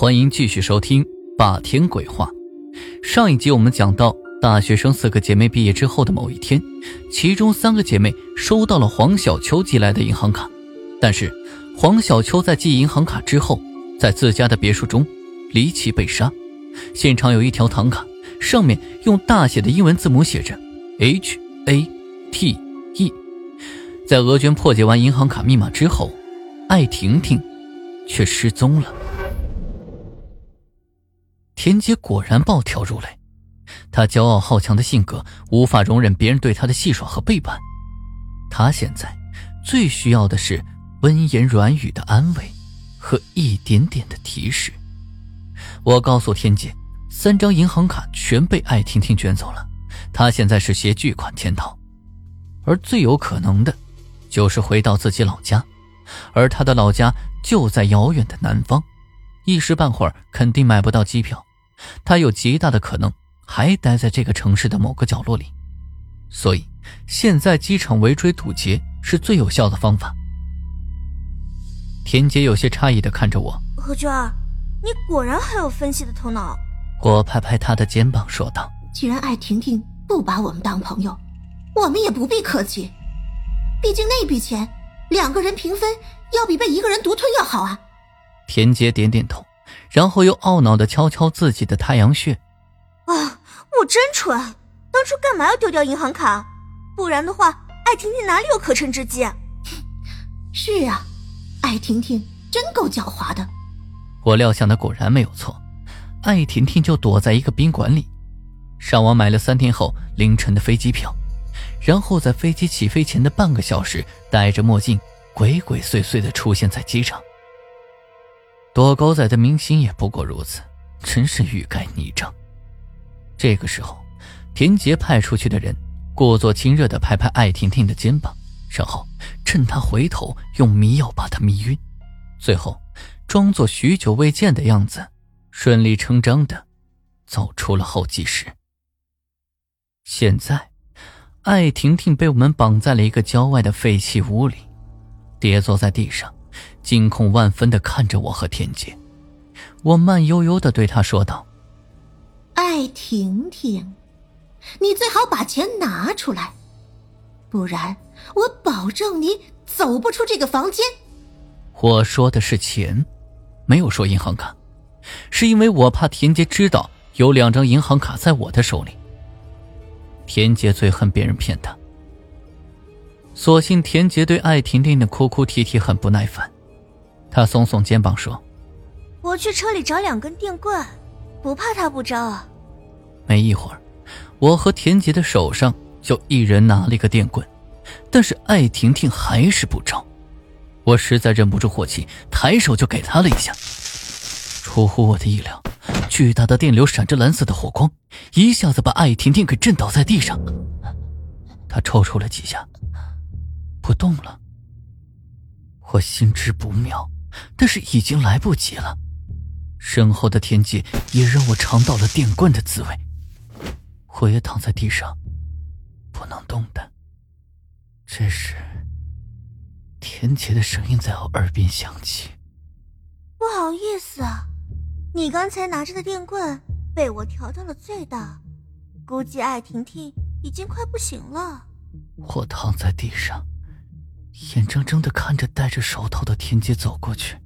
欢迎继续收听《霸天鬼话》。上一集我们讲到，大学生四个姐妹毕业之后的某一天，其中三个姐妹收到了黄小秋寄来的银行卡，但是黄小秋在寄银行卡之后，在自家的别墅中离奇被杀。现场有一条唐卡，上面用大写的英文字母写着 “H A T E”。在俄娟破解完银行卡密码之后，艾婷婷却失踪了。田姐果然暴跳如雷，她骄傲好强的性格无法容忍别人对她的戏耍和背叛。她现在最需要的是温言软语的安慰和一点点的提示。我告诉田姐，三张银行卡全被艾婷婷卷走了，她现在是携巨款潜逃，而最有可能的，就是回到自己老家，而她的老家就在遥远的南方，一时半会儿肯定买不到机票。他有极大的可能还待在这个城市的某个角落里，所以现在机场围追堵截是最有效的方法。田杰有些诧异的看着我：“何娟，你果然很有分析的头脑。”我拍拍他的肩膀说道：“既然艾婷婷不把我们当朋友，我们也不必客气。毕竟那笔钱两个人平分，要比被一个人独吞要好啊。”田杰点点头。然后又懊恼的敲敲自己的太阳穴，啊，我真蠢，当初干嘛要丢掉银行卡？不然的话，艾婷婷哪里有可乘之机？是啊，艾婷婷真够狡猾的。我料想的果然没有错，艾婷婷就躲在一个宾馆里，上网买了三天后凌晨的飞机票，然后在飞机起飞前的半个小时，戴着墨镜，鬼鬼祟祟的出现在机场。躲狗仔的明星也不过如此，真是欲盖弥彰。这个时候，田杰派出去的人故作亲热地拍拍艾婷婷的肩膀，然后趁她回头用迷药把她迷晕，最后装作许久未见的样子，顺理成章地走出了候机室。现在，艾婷婷被我们绑在了一个郊外的废弃屋里，跌坐在地上。惊恐万分的看着我和田姐，我慢悠悠的对他说道：“艾婷婷，你最好把钱拿出来，不然我保证你走不出这个房间。”我说的是钱，没有说银行卡，是因为我怕田杰知道有两张银行卡在我的手里。田杰最恨别人骗他，所幸田杰对艾婷婷的哭哭啼啼很不耐烦。他耸耸肩膀说：“我去车里找两根电棍，不怕他不招。”没一会儿，我和田杰的手上就一人拿了一个电棍，但是艾婷婷还是不招。我实在忍不住火气，抬手就给他了一下。出乎我的意料，巨大的电流闪着蓝色的火光，一下子把艾婷婷给震倒在地上。他抽搐了几下，不动了。我心知不妙。但是已经来不及了，身后的天际也让我尝到了电棍的滋味。我也躺在地上，不能动弹。这时，田杰的声音在我耳边响起：“不好意思，你刚才拿着的电棍被我调到了最大，估计艾婷婷已经快不行了。”我躺在地上。眼睁睁的看着戴着手套的田姐走过去，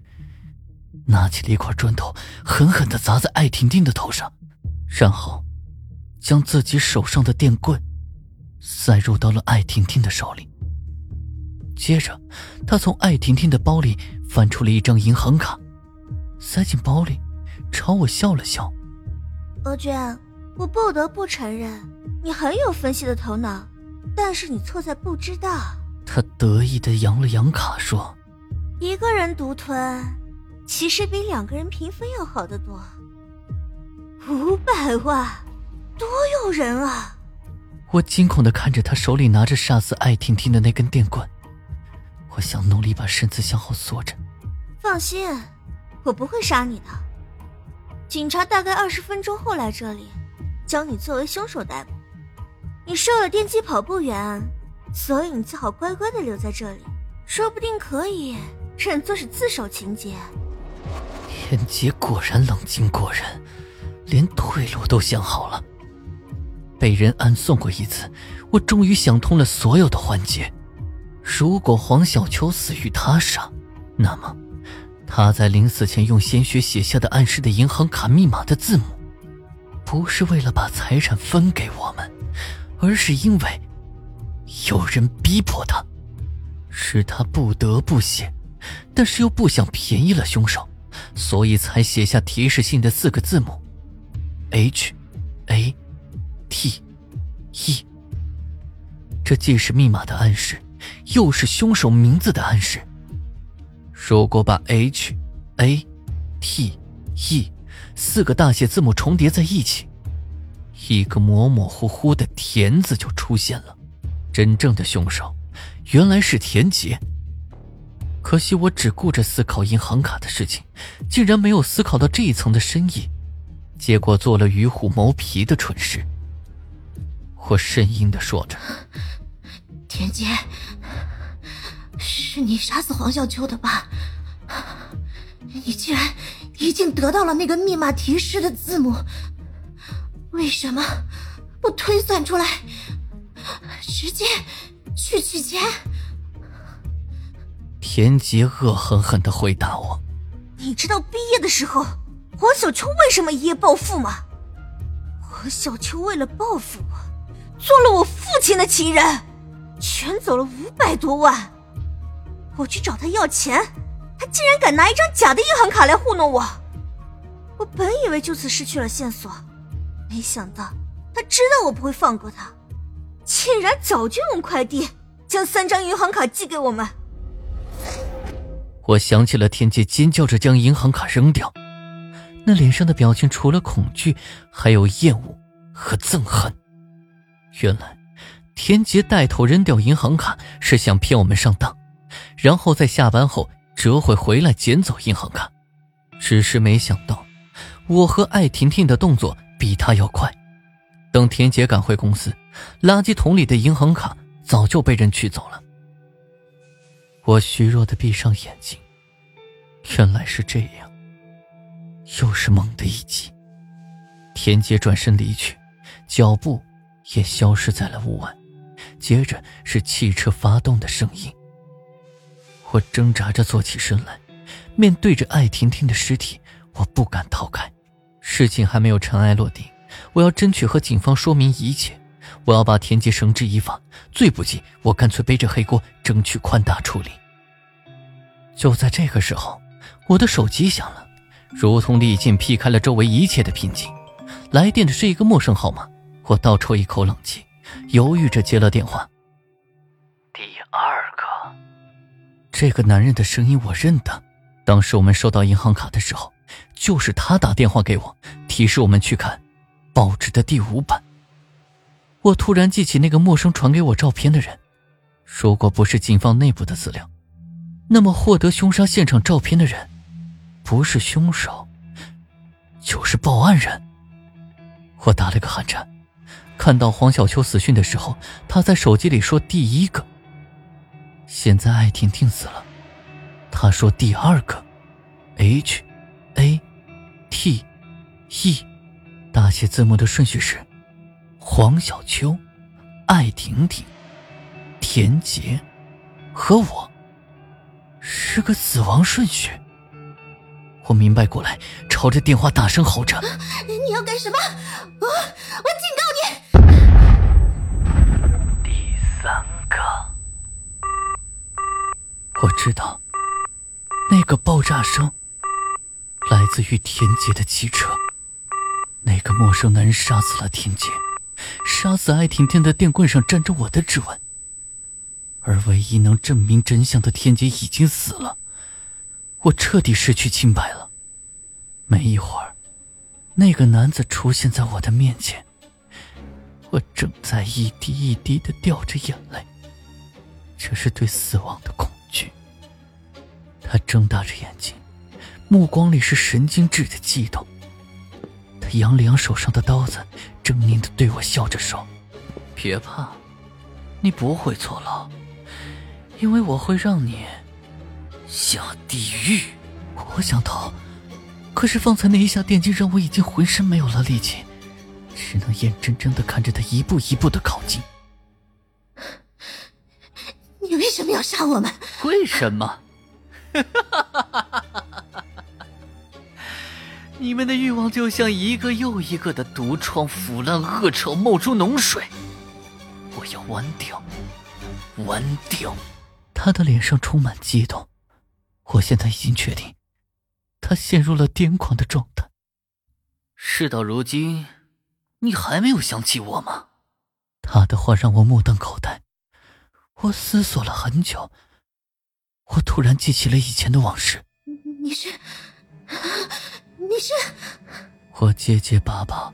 拿起了一块砖头，狠狠的砸在艾婷婷的头上，然后将自己手上的电棍塞入到了艾婷婷的手里。接着，他从艾婷婷的包里翻出了一张银行卡，塞进包里，朝我笑了笑：“罗娟，我不得不承认，你很有分析的头脑，但是你错在不知道。”他得意的扬了扬卡，说：“一个人独吞，其实比两个人平分要好得多。五百万，多诱人啊！”我惊恐的看着他手里拿着杀死艾婷婷的那根电棍，我想努力把身子向后缩着。放心，我不会杀你的。警察大概二十分钟后来这里，将你作为凶手逮捕。你受了电击跑不远。所以你最好乖乖的留在这里，说不定可以认作是自首情节。天杰果然冷静过人，连退路都想好了。被人暗送过一次，我终于想通了所有的环节。如果黄小秋死于他杀，那么他在临死前用鲜血写下的暗示的银行卡密码的字母，不是为了把财产分给我们，而是因为有人逼迫他，是他不得不写，但是又不想便宜了凶手，所以才写下提示性的四个字母：H A。T E，这既是密码的暗示，又是凶手名字的暗示。如果把 H A T E 四个大写字母重叠在一起，一个模模糊糊的“田”字就出现了。真正的凶手原来是田杰。可惜我只顾着思考银行卡的事情，竟然没有思考到这一层的深意，结果做了与虎谋皮的蠢事。我呻吟的说着：“田杰，是你杀死黄小秋的吧？你竟然已经得到了那个密码提示的字母，为什么不推算出来，直接去取钱？”田杰恶狠狠的回答我：“你知道毕业的时候黄小秋为什么一夜暴富吗？黄小秋为了报复我。”做了我父亲的情人，卷走了五百多万。我去找他要钱，他竟然敢拿一张假的银行卡来糊弄我。我本以为就此失去了线索，没想到他知道我不会放过他，竟然早就用快递将三张银行卡寄给我们。我想起了天杰尖叫着将银行卡扔掉，那脸上的表情除了恐惧，还有厌恶和憎恨。原来，田杰带头扔掉银行卡是想骗我们上当，然后在下班后折回回来捡走银行卡。只是没想到，我和艾婷婷的动作比他要快。等田杰赶回公司，垃圾桶里的银行卡早就被人取走了。我虚弱的闭上眼睛，原来是这样。又是猛的一击，田杰转身离去，脚步。也消失在了屋外，接着是汽车发动的声音。我挣扎着坐起身来，面对着艾婷婷的尸体，我不敢逃开。事情还没有尘埃落定，我要争取和警方说明一切，我要把田杰绳之以法。最不济，我干脆背着黑锅，争取宽大处理。就在这个时候，我的手机响了，如同利剑劈开了周围一切的平静。来电的是一个陌生号码。我倒抽一口冷气，犹豫着接了电话。第二个，这个男人的声音我认得，当时我们收到银行卡的时候，就是他打电话给我，提示我们去看报纸的第五版。我突然记起那个陌生传给我照片的人，如果不是警方内部的资料，那么获得凶杀现场照片的人，不是凶手，就是报案人。我打了个寒颤。看到黄小秋死讯的时候，他在手机里说第一个。现在艾婷婷死了，他说第二个，H A T E，大写字母的顺序是黄小秋、艾婷婷、田杰和我，是个死亡顺序。我明白过来，朝着电话大声吼着：“你要干什么？我我警告你！”第三个！”我知道，那个爆炸声来自于田杰的汽车。那个陌生男人杀死了田杰，杀死艾婷婷的电棍上沾着我的指纹。而唯一能证明真相的天杰已经死了，我彻底失去清白了。没一会儿，那个男子出现在我的面前，我正在一滴一滴的掉着眼泪。这是对死亡的恐惧。他睁大着眼睛，目光里是神经质的悸动。他扬了扬手上的刀子，狰狞的对我笑着说：“别怕，你不会坐牢，因为我会让你下地狱。”我想逃，可是方才那一下电击让我已经浑身没有了力气，只能眼睁睁的看着他一步一步的靠近。你为什么要杀我们？为什么？你们的欲望就像一个又一个的毒疮，腐烂恶臭，冒出脓水。我要完掉，完掉！他的脸上充满激动。我现在已经确定，他陷入了癫狂的状态。事到如今，你还没有想起我吗？他的话让我目瞪口呆。我思索了很久，我突然记起了以前的往事。你是？你是？我结结巴巴，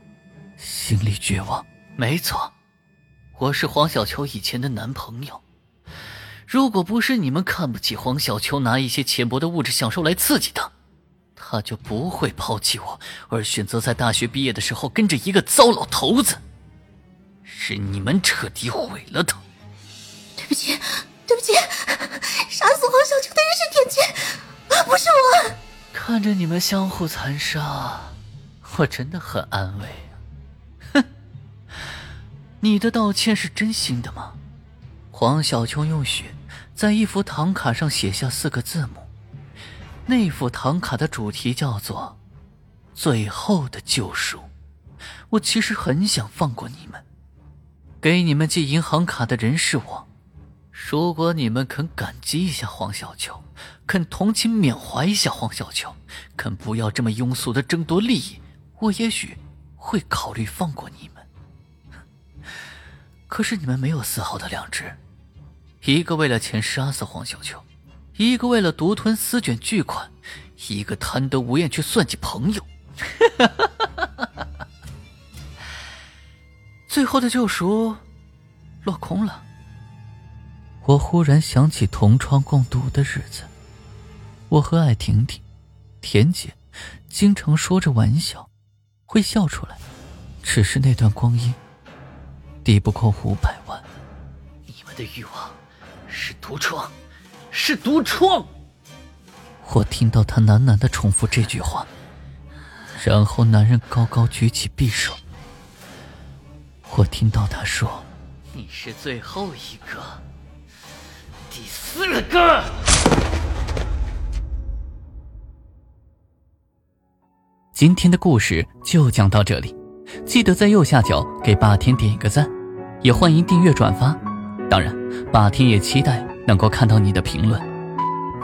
心里绝望。没错，我是黄小秋以前的男朋友。如果不是你们看不起黄小秋，拿一些浅薄的物质享受来刺激他，他就不会抛弃我，而选择在大学毕业的时候跟着一个糟老头子。是你们彻底毁了他。对不起，对不起，杀死黄小秋的人是田姐，不是我。看着你们相互残杀，我真的很安慰！哼，你的道歉是真心的吗？黄小秋用血在一幅唐卡上写下四个字母，那幅唐卡的主题叫做“最后的救赎”。我其实很想放过你们，给你们寄银行卡的人是我。如果你们肯感激一下黄小秋。肯同情缅怀一下黄小秋，肯不要这么庸俗的争夺利益，我也许会考虑放过你们。可是你们没有丝毫的良知，一个为了钱杀死黄小秋，一个为了独吞私卷巨款，一个贪得无厌去算计朋友。最后的救赎落空了。我忽然想起同窗共读的日子。我和艾婷婷、田姐经常说着玩笑，会笑出来。只是那段光阴，抵不过五百万。你们的欲望是毒疮，是毒疮。我听到他喃喃的重复这句话，然后男人高高举起匕首。我听到他说：“你是最后一个，四个。”今天的故事就讲到这里，记得在右下角给霸天点一个赞，也欢迎订阅转发。当然，霸天也期待能够看到你的评论。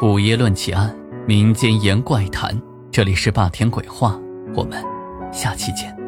午夜论奇案，民间言怪谈，这里是霸天鬼话，我们下期见。